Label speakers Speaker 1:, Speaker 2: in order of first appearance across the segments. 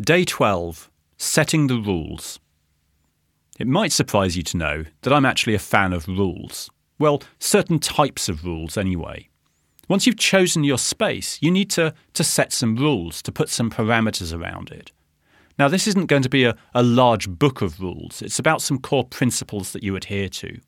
Speaker 1: Day 12 Setting the Rules. It might surprise you to know that I'm actually a fan of rules. Well, certain types of rules, anyway. Once you've chosen your space, you need to, to set some rules, to put some parameters around it. Now, this isn't going to be a, a large book of rules, it's about some core principles that you adhere to.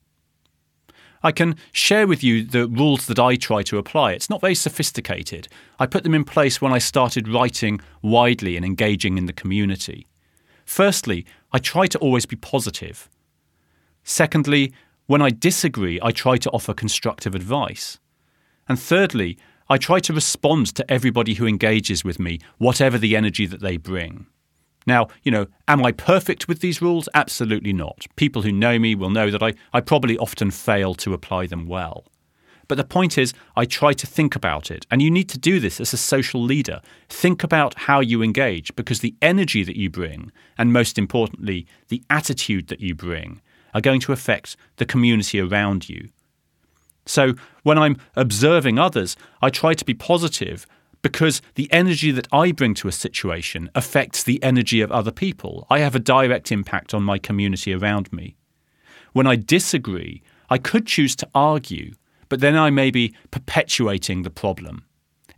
Speaker 1: I can share with you the rules that I try to apply. It's not very sophisticated. I put them in place when I started writing widely and engaging in the community. Firstly, I try to always be positive. Secondly, when I disagree, I try to offer constructive advice. And thirdly, I try to respond to everybody who engages with me, whatever the energy that they bring. Now, you know, am I perfect with these rules? Absolutely not. People who know me will know that I, I probably often fail to apply them well. But the point is, I try to think about it. And you need to do this as a social leader. Think about how you engage because the energy that you bring, and most importantly, the attitude that you bring, are going to affect the community around you. So when I'm observing others, I try to be positive because the energy that I bring to a situation affects the energy of other people. I have a direct impact on my community around me. When I disagree, I could choose to argue, but then I may be perpetuating the problem.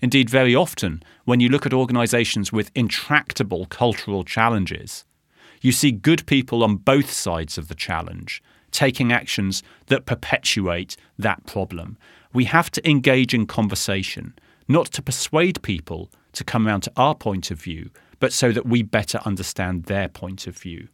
Speaker 1: Indeed, very often, when you look at organisations with intractable cultural challenges, you see good people on both sides of the challenge taking actions that perpetuate that problem. We have to engage in conversation not to persuade people to come around to our point of view, but so that we better understand their point of view.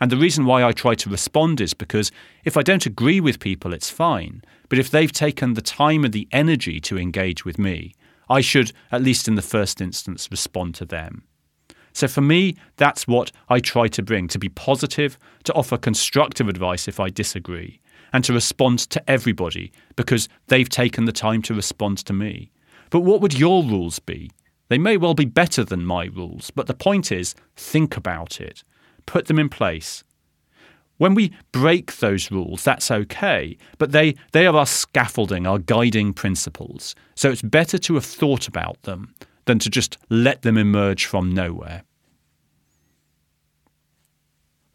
Speaker 1: And the reason why I try to respond is because if I don't agree with people, it's fine. But if they've taken the time and the energy to engage with me, I should, at least in the first instance, respond to them. So for me, that's what I try to bring to be positive, to offer constructive advice if I disagree, and to respond to everybody because they've taken the time to respond to me. But what would your rules be? They may well be better than my rules, but the point is think about it, put them in place. When we break those rules, that's okay, but they, they are our scaffolding, our guiding principles. So it's better to have thought about them than to just let them emerge from nowhere.